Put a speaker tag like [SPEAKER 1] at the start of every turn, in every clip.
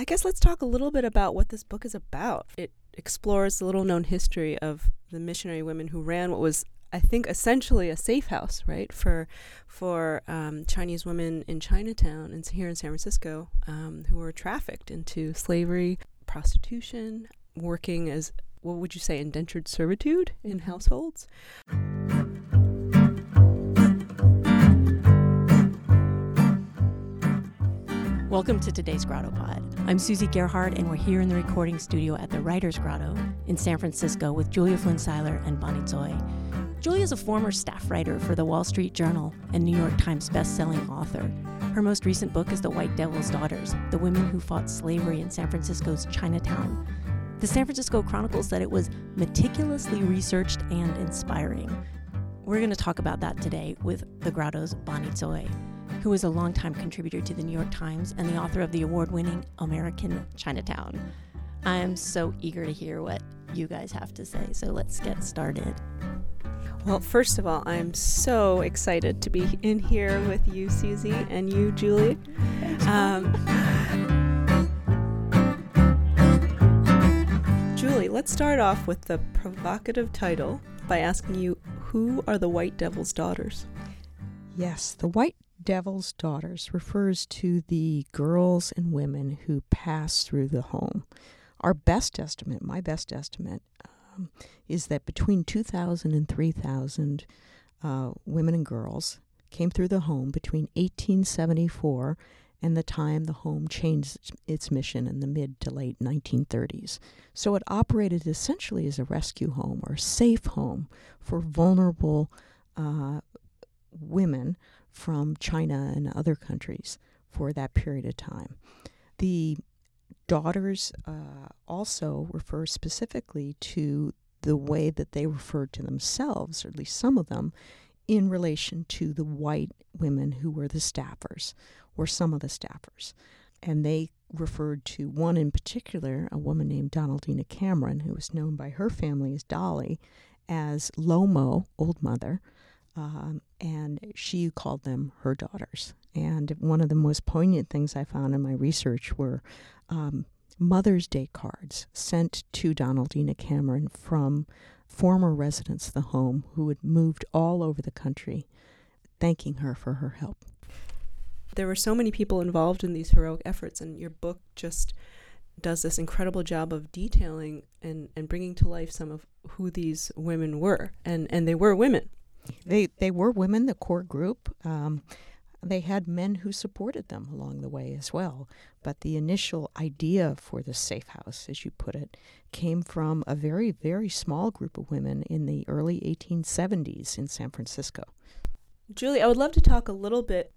[SPEAKER 1] I guess let's talk a little bit about what this book is about. It explores the little known history of the missionary women who ran what was I think essentially a safe house, right, for for um, Chinese women in Chinatown and here in San Francisco um, who were trafficked into slavery, prostitution, working as what would you say indentured servitude in households.
[SPEAKER 2] Welcome to today's Grotto Pod. I'm Susie Gerhardt, and we're here in the recording studio at the Writers Grotto in San Francisco with Julia Flynn Siler and Bonnie Tsui. Julia is a former staff writer for the Wall Street Journal and New York Times best-selling author. Her most recent book is The White Devil's Daughters: The Women Who Fought Slavery in San Francisco's Chinatown. The San Francisco Chronicle said it was meticulously researched and inspiring. We're going to talk about that today with the Grotto's Bonnie Tsui who is a longtime contributor to the New York Times and the author of the award winning American Chinatown. I am so eager to hear what you guys have to say, so let's get started.
[SPEAKER 1] Well, first of all, I'm so excited to be in here with you, Susie, and you, Julie. Um, Julie, let's start off with the provocative title by asking you who are the White Devil's daughters?
[SPEAKER 3] Yes, the White Devil's Daughters refers to the girls and women who pass through the home. Our best estimate, my best estimate, um, is that between 2,000 and 3,000 uh, women and girls came through the home between 1874 and the time the home changed its mission in the mid to late 1930s. So it operated essentially as a rescue home or safe home for vulnerable uh, women from China and other countries for that period of time. The daughters uh, also refer specifically to the way that they referred to themselves, or at least some of them, in relation to the white women who were the staffers, or some of the staffers. And they referred to one in particular, a woman named Donaldina Cameron, who was known by her family as Dolly, as Lomo, Old Mother, um, and she called them her daughters. And one of the most poignant things I found in my research were um, Mother's Day cards sent to Donaldina Cameron from former residents of the home who had moved all over the country, thanking her for her help.
[SPEAKER 1] There were so many people involved in these heroic efforts, and your book just does this incredible job of detailing and, and bringing to life some of who these women were. And, and they were women.
[SPEAKER 3] They they were women, the core group. Um, they had men who supported them along the way as well. But the initial idea for the safe house, as you put it, came from a very, very small group of women in the early 1870s in San Francisco.
[SPEAKER 1] Julie, I would love to talk a little bit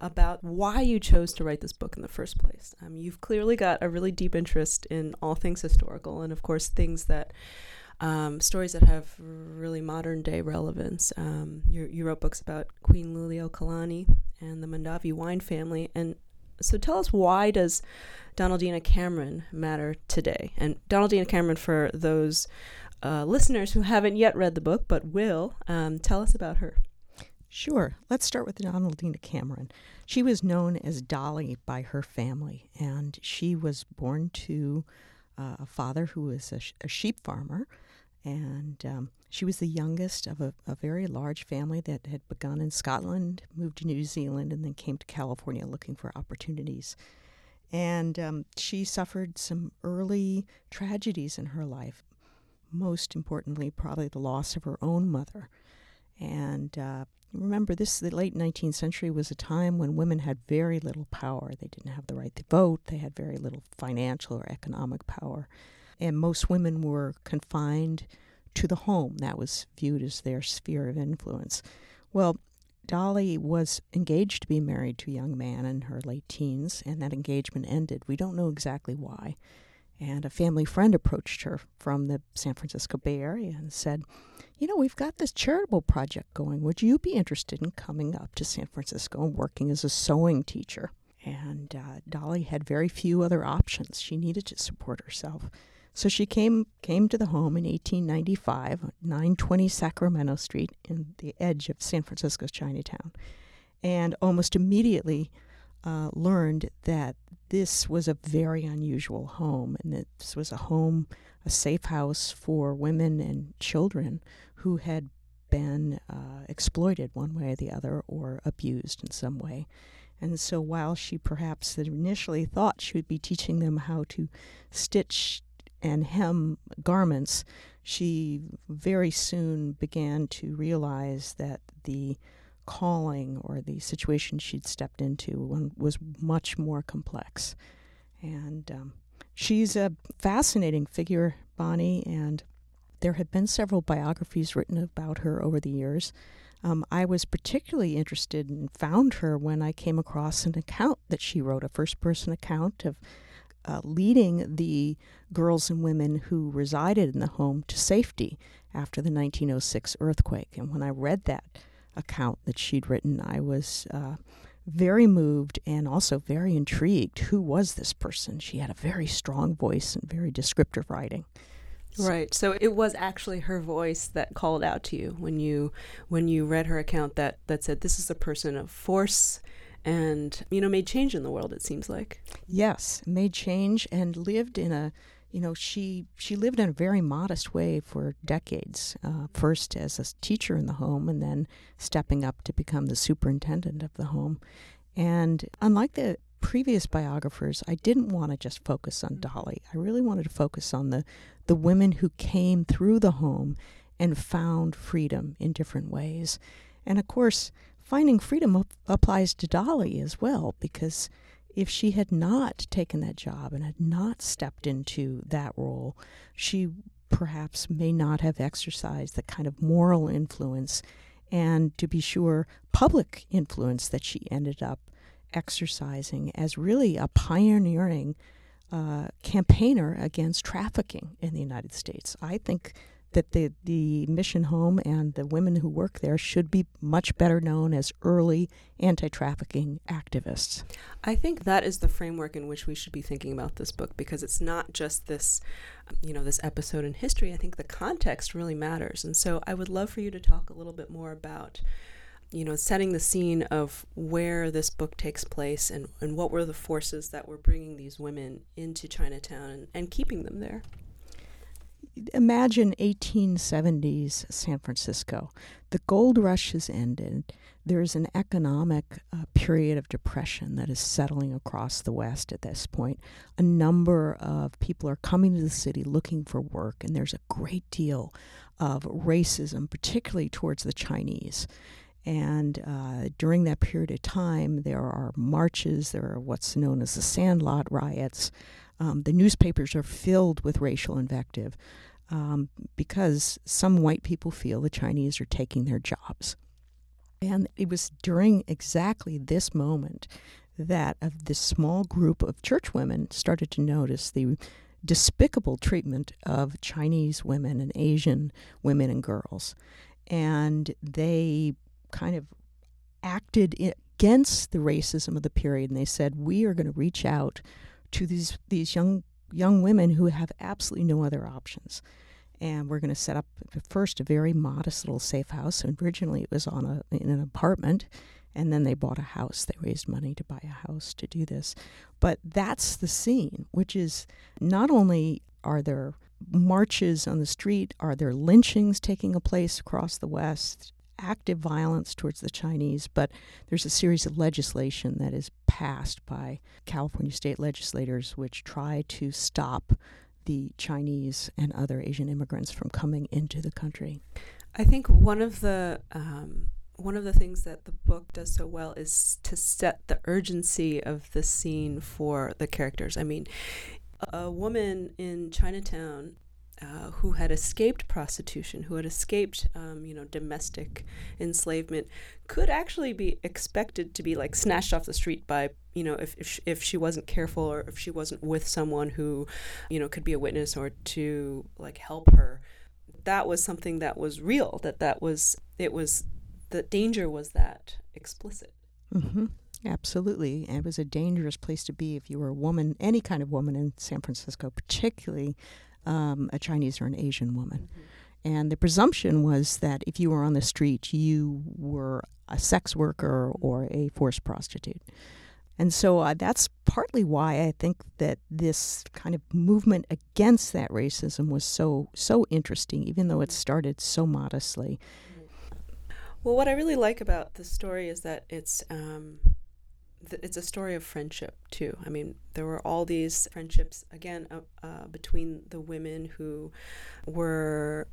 [SPEAKER 1] about why you chose to write this book in the first place. Um, you've clearly got a really deep interest in all things historical and, of course, things that um, stories that have really modern day relevance. Um, you, you, wrote books about Queen Liliuokalani and the Mondavi wine family, and so tell us why does Donaldina Cameron matter today? And Donaldina Cameron, for those uh, listeners who haven't yet read the book but will, um, tell us about her.
[SPEAKER 3] Sure. Let's start with Donaldina Cameron. She was known as Dolly by her family, and she was born to uh, a father who was a, sh- a sheep farmer and um, she was the youngest of a, a, very large family that had begun in Scotland, moved to New Zealand, and then came to California looking for opportunities. And um, she suffered some early tragedies in her life, most importantly, probably the loss of her own mother. And uh, remember, this the late 19th century was a time when women had very little power. They didn't have the right to vote. They had very little financial or economic power and most women were confined to the home. That was viewed as their sphere of influence. Well, Dolly was engaged to be married to a young man in her late teens, and that engagement ended. We don't know exactly why. And a family friend approached her from the San Francisco Bay Area and said, You know, we've got this charitable project going. Would you be interested in coming up to San Francisco and working as a sewing teacher? And uh, Dolly had very few other options. She needed to support herself. So she came came to the home in 1895, 920 Sacramento Street, in the edge of San Francisco's Chinatown, and almost immediately uh, learned that this was a very unusual home, and this was a home, a safe house for women and children who had been uh, exploited one way or the other or abused in some way. And so while she perhaps initially thought she would be teaching them how to stitch and hem garments, she very soon began to realize that the calling or the situation she'd stepped into was much more complex. And um, she's a fascinating figure, Bonnie, and there have been several biographies written about her over the years. Um, I was particularly interested and found her when I came across an account that she wrote, a first person account of uh, leading the girls and women who resided in the home to safety after the 1906 earthquake. And when I read that account that she'd written, I was uh, very moved and also very intrigued. Who was this person? She had a very strong voice and very descriptive writing.
[SPEAKER 1] Right. So it was actually her voice that called out to you when you when you read her account that that said this is a person of force and you know made change in the world it seems like.
[SPEAKER 3] Yes, made change and lived in a you know she she lived in a very modest way for decades uh, first as a teacher in the home and then stepping up to become the superintendent of the home and unlike the previous biographers i didn't want to just focus on dolly i really wanted to focus on the the women who came through the home and found freedom in different ways. And of course, finding freedom ap- applies to Dolly as well, because if she had not taken that job and had not stepped into that role, she perhaps may not have exercised the kind of moral influence and, to be sure, public influence that she ended up exercising as really a pioneering uh, campaigner against trafficking in the United States. I think that the, the mission home and the women who work there should be much better known as early anti trafficking activists.
[SPEAKER 1] I think that is the framework in which we should be thinking about this book because it's not just this, you know, this episode in history. I think the context really matters. And so I would love for you to talk a little bit more about you know, setting the scene of where this book takes place and, and what were the forces that were bringing these women into Chinatown and, and keeping them there.
[SPEAKER 3] Imagine 1870s San Francisco. The gold rush has ended. There's an economic uh, period of depression that is settling across the West at this point. A number of people are coming to the city looking for work, and there's a great deal of racism, particularly towards the Chinese. And uh, during that period of time, there are marches, there are what's known as the Sandlot riots. Um, the newspapers are filled with racial invective um, because some white people feel the Chinese are taking their jobs. And it was during exactly this moment that uh, this small group of church women started to notice the despicable treatment of Chinese women and Asian women and girls. And they kind of acted against the racism of the period, and they said we are going to reach out to these these young young women who have absolutely no other options. And we're going to set up first a very modest little safe house. And originally, it was on a in an apartment, and then they bought a house. They raised money to buy a house to do this. But that's the scene, which is not only are there marches on the street, are there lynchings taking place across the West? Active violence towards the Chinese, but there's a series of legislation that is passed by California state legislators which try to stop the Chinese and other Asian immigrants from coming into the country.
[SPEAKER 1] I think one of the um, one of the things that the book does so well is to set the urgency of the scene for the characters. I mean, a woman in Chinatown uh, who had escaped prostitution, who had escaped, um, you know, domestic enslavement, could actually be expected to be like snatched off the street by, you know, if if she, if she wasn't careful or if she wasn't with someone who, you know, could be a witness or to like help her. That was something that was real. That that was it was the danger was that explicit.
[SPEAKER 3] Mm-hmm. Absolutely. And it was a dangerous place to be if you were a woman, any kind of woman in San Francisco, particularly um, a Chinese or an Asian woman. Mm-hmm. And the presumption was that if you were on the street, you were a sex worker or a forced prostitute. And so uh, that's partly why I think that this kind of movement against that racism was so so interesting, even though it started so modestly.
[SPEAKER 1] Well, what I really like about the story is that it's um, it's a story of friendship too. I mean, there were all these friendships again uh, uh, between the women who were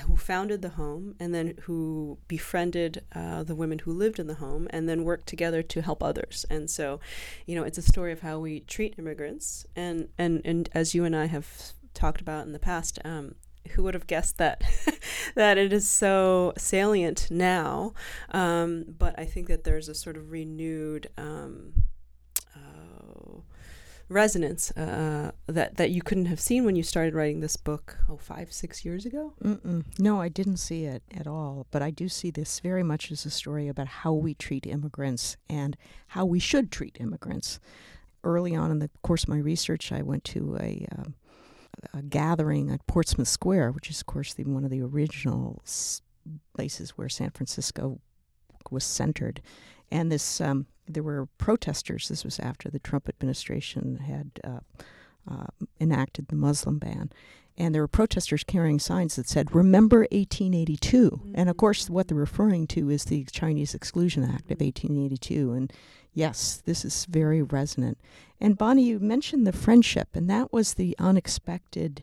[SPEAKER 1] who founded the home and then who befriended uh, the women who lived in the home and then worked together to help others. And so, you know, it's a story of how we treat immigrants. And and and as you and I have talked about in the past, um, who would have guessed that that it is so salient now? Um, but I think that there's a sort of renewed um, uh, resonance uh, that that you couldn't have seen when you started writing this book. Oh, five, six years ago.
[SPEAKER 3] Mm-mm. No, I didn't see it at all. But I do see this very much as a story about how we treat immigrants and how we should treat immigrants. Early on in the course of my research, I went to a um, a gathering at Portsmouth Square, which is, of course, the, one of the original places where San Francisco was centered. And this, um, there were protesters. This was after the Trump administration had uh, uh, enacted the Muslim ban. And there were protesters carrying signs that said, Remember 1882. Mm-hmm. And of course, what they're referring to is the Chinese Exclusion Act of 1882. And yes, this is very resonant. And Bonnie, you mentioned the friendship, and that was the unexpected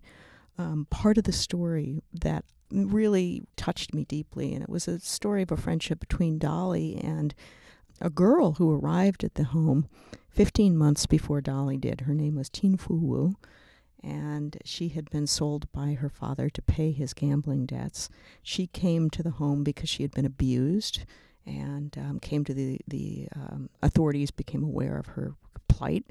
[SPEAKER 3] um, part of the story that really touched me deeply. And it was a story of a friendship between Dolly and a girl who arrived at the home 15 months before Dolly did. Her name was Tien Fuh Wu, and she had been sold by her father to pay his gambling debts. She came to the home because she had been abused and um, came to the the um, authorities became aware of her plight,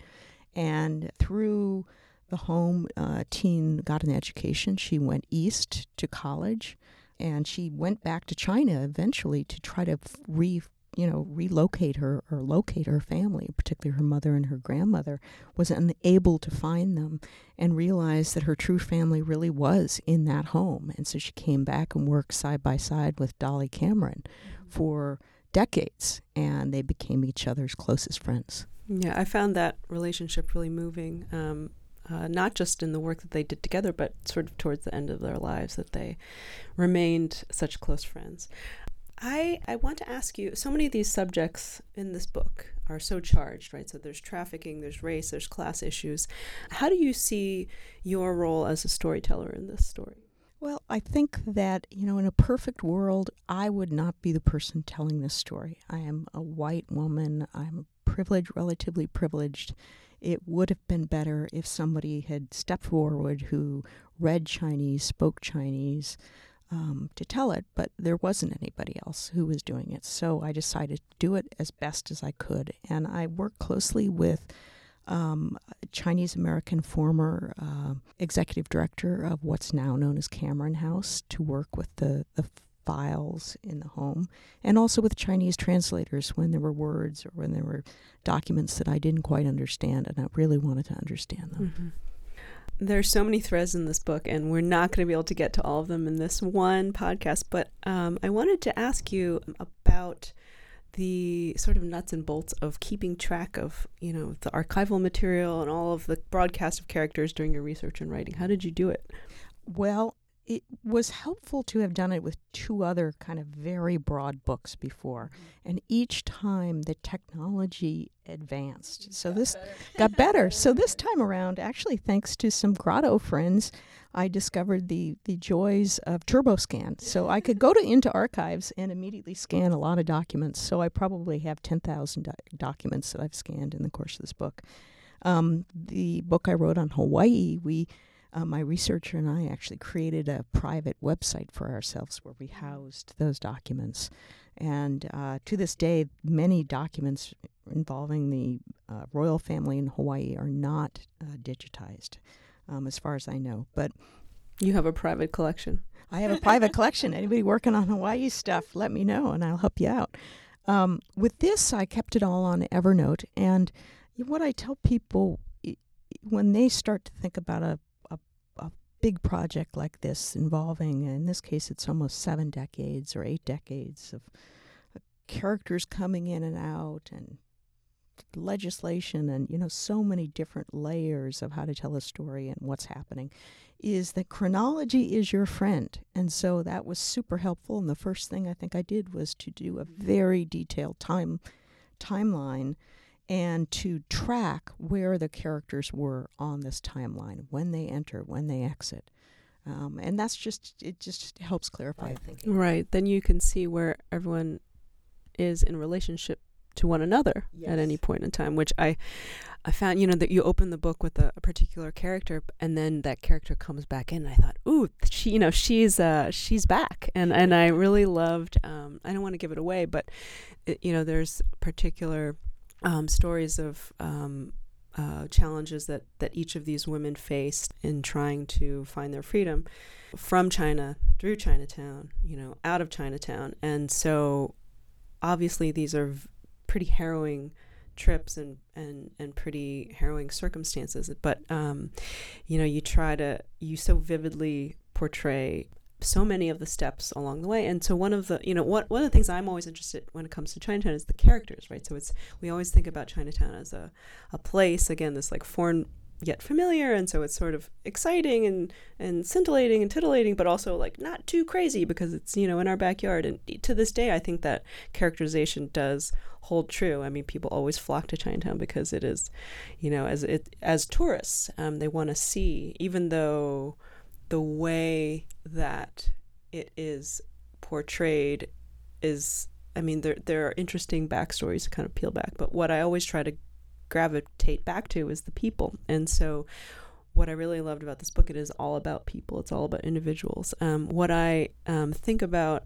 [SPEAKER 3] and through the home, uh, Tien got an education. She went east to college, and she went back to China eventually to try to re you know relocate her or locate her family particularly her mother and her grandmother was unable to find them and realized that her true family really was in that home and so she came back and worked side by side with dolly cameron for decades, and they became each other's closest friends.
[SPEAKER 1] Yeah, I found that relationship really moving. Um, uh, not just in the work that they did together, but sort of towards the end of their lives, that they remained such close friends. I, I want to ask you so many of these subjects in this book are so charged, right? So there's trafficking, there's race, there's class issues. How do you see your role as a storyteller in this story?
[SPEAKER 3] Well, I think that, you know, in a perfect world, I would not be the person telling this story. I am a white woman. I'm privileged, relatively privileged. It would have been better if somebody had stepped forward who read Chinese, spoke Chinese um, to tell it, but there wasn't anybody else who was doing it. So I decided to do it as best as I could. And I worked closely with um, Chinese American former uh, executive director of what's now known as Cameron House to work with the, the files in the home and also with Chinese translators when there were words or when there were documents that I didn't quite understand and I really wanted to understand them. Mm-hmm.
[SPEAKER 1] There's so many threads in this book, and we're not going to be able to get to all of them in this one podcast. But um, I wanted to ask you about the sort of nuts and bolts of keeping track of you know the archival material and all of the broadcast of characters during your research and writing how did you do it
[SPEAKER 3] well it was helpful to have done it with two other kind of very broad books before mm-hmm. and each time the technology advanced so got this better. got better so this time around actually thanks to some grotto friends I discovered the the joys of TurboScan. So I could go to into archives and immediately scan a lot of documents. So I probably have ten thousand do- documents that I've scanned in the course of this book. Um, the book I wrote on Hawaii, we uh, my researcher and I actually created a private website for ourselves where we housed those documents. And uh, to this day, many documents involving the uh, royal family in Hawaii are not uh, digitized um, as far as I know. But
[SPEAKER 1] you have a private collection.
[SPEAKER 3] I have a private collection. Anybody working on Hawaii stuff, let me know and I'll help you out. Um, with this, I kept it all on Evernote. And what I tell people when they start to think about a big project like this involving, in this case, it's almost seven decades or eight decades of characters coming in and out and legislation and you know so many different layers of how to tell a story and what's happening is that chronology is your friend. And so that was super helpful. And the first thing i think i did was to do a very detailed time timeline and to track where the characters were on this timeline when they enter when they exit um, and that's just it just helps clarify thinking
[SPEAKER 1] Right. Then you can see where everyone is in relationship to one another at any point in time, which I I found, you know, that you open the book with a, a particular character and then that character comes back in and I thought, "Ooh, she, you know, she's uh she's back." And and I really loved um I don't want to give it away, but it, you know, there's particular um stories of um uh, challenges that, that each of these women faced in trying to find their freedom from China through Chinatown, you know, out of Chinatown. And so obviously these are v- pretty harrowing trips and, and, and pretty harrowing circumstances. But, um, you know, you try to, you so vividly portray so many of the steps along the way. And so one of the, you know, what, one of the things I'm always interested in when it comes to Chinatown is the characters, right? So it's, we always think about Chinatown as a, a place, again, this like foreign yet familiar. And so it's sort of exciting and, and scintillating and titillating, but also like not too crazy because it's, you know, in our backyard. And to this day, I think that characterization does hold true. I mean, people always flock to Chinatown because it is, you know, as it, as tourists, um, they want to see, even though the way that it is portrayed is I mean there there are interesting backstories to kind of peel back, but what I always try to gravitate back to is the people. And so what I really loved about this book, it is all about people. It's all about individuals. Um, what I um, think about,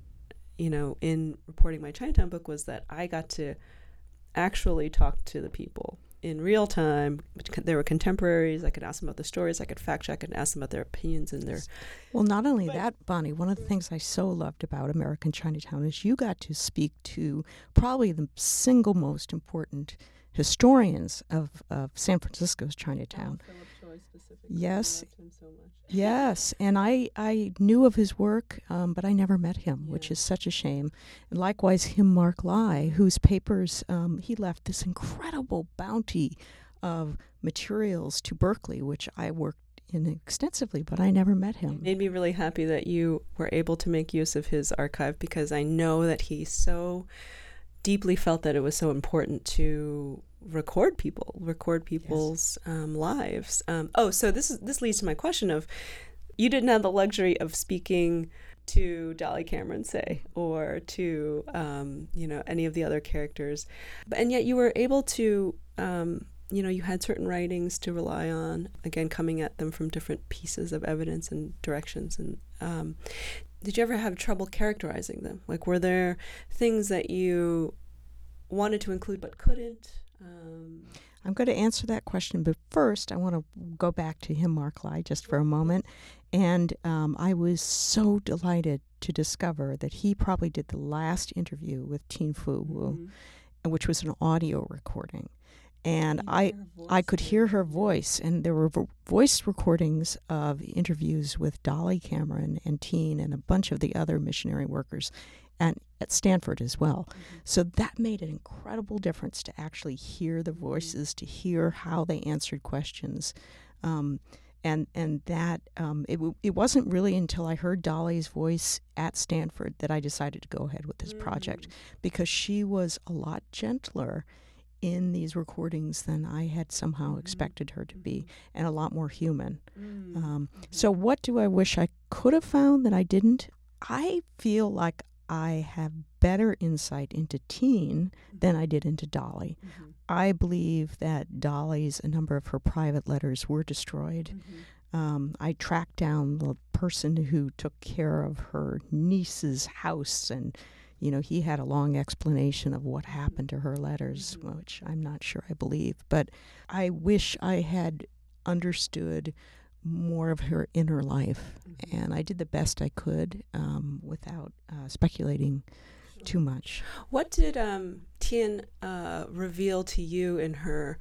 [SPEAKER 1] you know, in reporting my Chinatown book was that I got to actually talk to the people in real time. They were contemporaries. I could ask them about the stories. I could fact check and ask them about their opinions and their.
[SPEAKER 3] Well, not only that, Bonnie, one of the things I so loved about American Chinatown is you got to speak to probably the single most important historians of, of San Francisco's Chinatown. Yes. Yes, and I, I knew of his work, um, but I never met him, which is such a shame. And likewise, Him Mark Lai, whose papers um, he left this incredible bounty of materials to Berkeley, which I worked in extensively, but I never met him.
[SPEAKER 1] It made me really happy that you were able to make use of his archive because I know that he so deeply felt that it was so important to record people, record people's um, lives. Um, oh, so this is this leads to my question of you didn't have the luxury of speaking to Dolly Cameron, say, or to um, you know any of the other characters, but and yet you were able to. Um, you know, you had certain writings to rely on, again, coming at them from different pieces of evidence and directions. And um, did you ever have trouble characterizing them? Like, were there things that you wanted to include but couldn't? Um,
[SPEAKER 3] I'm going to answer that question, but first I want to go back to Him Mark Lai, just for a moment. And um, I was so delighted to discover that he probably did the last interview with Tien Fuh Wu,
[SPEAKER 1] mhm.
[SPEAKER 3] which was an audio recording. And I, I could hear her voice, and there were vo- voice recordings of interviews with Dolly Cameron and Tien and a bunch of the other missionary workers, and at Stanford as well.
[SPEAKER 1] Mhm.
[SPEAKER 3] So that made an incredible difference to actually hear the voices, to hear how they answered questions. Um, and and that um, it, w- it wasn't really until I heard Dolly's voice at Stanford that I decided to go ahead with this project because she was a lot gentler in these recordings than I had somehow
[SPEAKER 1] Mhm.
[SPEAKER 3] expected her to be, and a lot more human.
[SPEAKER 1] Mm.
[SPEAKER 3] Um, so, what do I wish I could have found that I didn't? I feel like I have better insight into Tien than I did into Dolly.
[SPEAKER 1] Mhm.
[SPEAKER 3] I believe that Dolly's, a number of her private letters were destroyed.
[SPEAKER 1] Mhm.
[SPEAKER 3] Um, I tracked down the person who took care of her niece's house, and you know he had a long explanation of what happened to her letters,
[SPEAKER 1] Mhm.
[SPEAKER 3] which I'm not sure I believe. But I wish I had understood more of her inner life,
[SPEAKER 1] Mhm.
[SPEAKER 3] and I did the best I could um, without uh, speculating too much.
[SPEAKER 1] What did um, Tien uh, reveal to you in her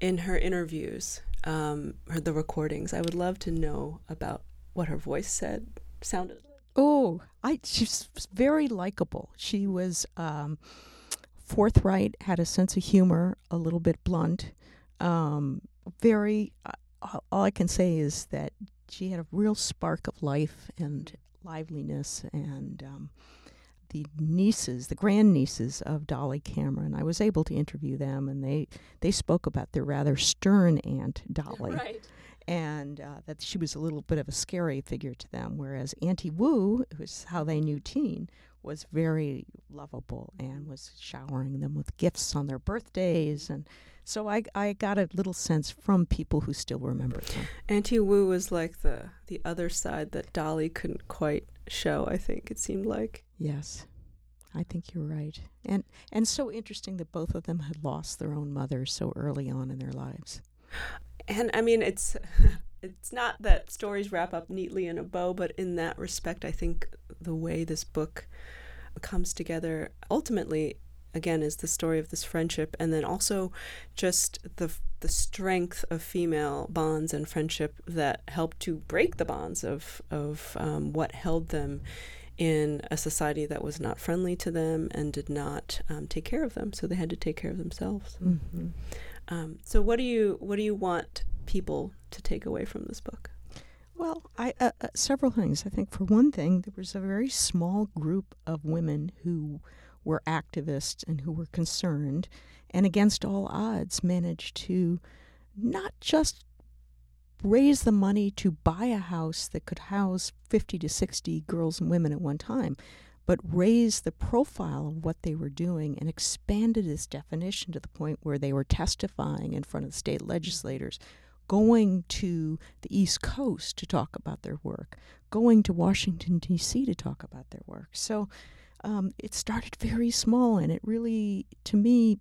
[SPEAKER 1] in her interviews, um, or the recordings? I would love to know about what her voice said sounded like.
[SPEAKER 3] Oh, I she's very likable. She was um, forthright, had a sense of humor, a little bit blunt. Um, very, uh, all I can say is that she had a real spark of life and liveliness and um, the nieces, the grandnieces of Dolly Cameron. I was able to interview them, and they they spoke about their rather stern aunt Dolly,
[SPEAKER 1] right.
[SPEAKER 3] and uh, that she was a little bit of a scary figure to them. Whereas Auntie Wu, who's how they knew Tien, was very lovable and was showering them with gifts on their birthdays and. So I, I got a little sense from people who still remember them.
[SPEAKER 1] Auntie Wu was like the the other side that Dolly couldn't quite show. I think it seemed like.
[SPEAKER 3] Yes, I think you're right, and and so interesting that both of them had lost their own mothers so early on in their lives.
[SPEAKER 1] And I mean, it's it's not that stories wrap up neatly in a bow, but in that respect, I think the way this book comes together ultimately again is the story of this friendship and then also just the the strength of female bonds and friendship that helped to break the bonds of of um, what held them in a society that was not friendly to them and did not um, take care of them so they had to take care of themselves
[SPEAKER 3] Mm-hmm.
[SPEAKER 1] um, so what do you what do you want people to take away from this book
[SPEAKER 3] Well, I uh, uh, several things. I think for one thing, there was a very small group of women who were activists and who were concerned, and against all odds, managed to not just raise the money to buy a house that could house 50 to 60 girls and women at one time, but raise the profile of what they were doing and expanded its definition to the point where they were testifying in front of state legislators, going to the East Coast to talk about their work, going to Washington, D.C. to talk about their work. So um, it started very small, and it really, to me,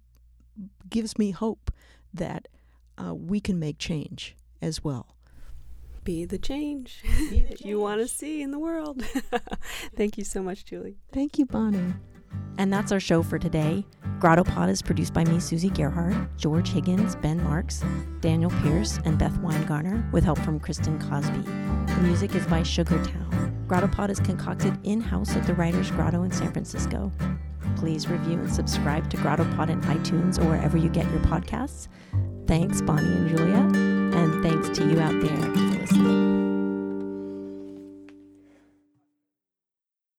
[SPEAKER 3] gives me hope that uh, we can make change as well.
[SPEAKER 1] be the change
[SPEAKER 3] Be the
[SPEAKER 1] that you want to see in the world thank you so much julie
[SPEAKER 3] Thank you, Bonnie.
[SPEAKER 2] And that's our show for today. Grotto Pod is produced by me, Susie Gerhardt, George Higgins, Ben Marks, Daniel Pierce, and Beth Winegarner, with help from Kristen Cosby. The music is by Sugartown. Grotto Pod is concocted in house at the Writers Grotto in San Francisco. Please review and subscribe to Grotto Pod in iTunes or wherever you get your podcasts. Thanks, Bonnie and Julia, and thanks to you out there for listening.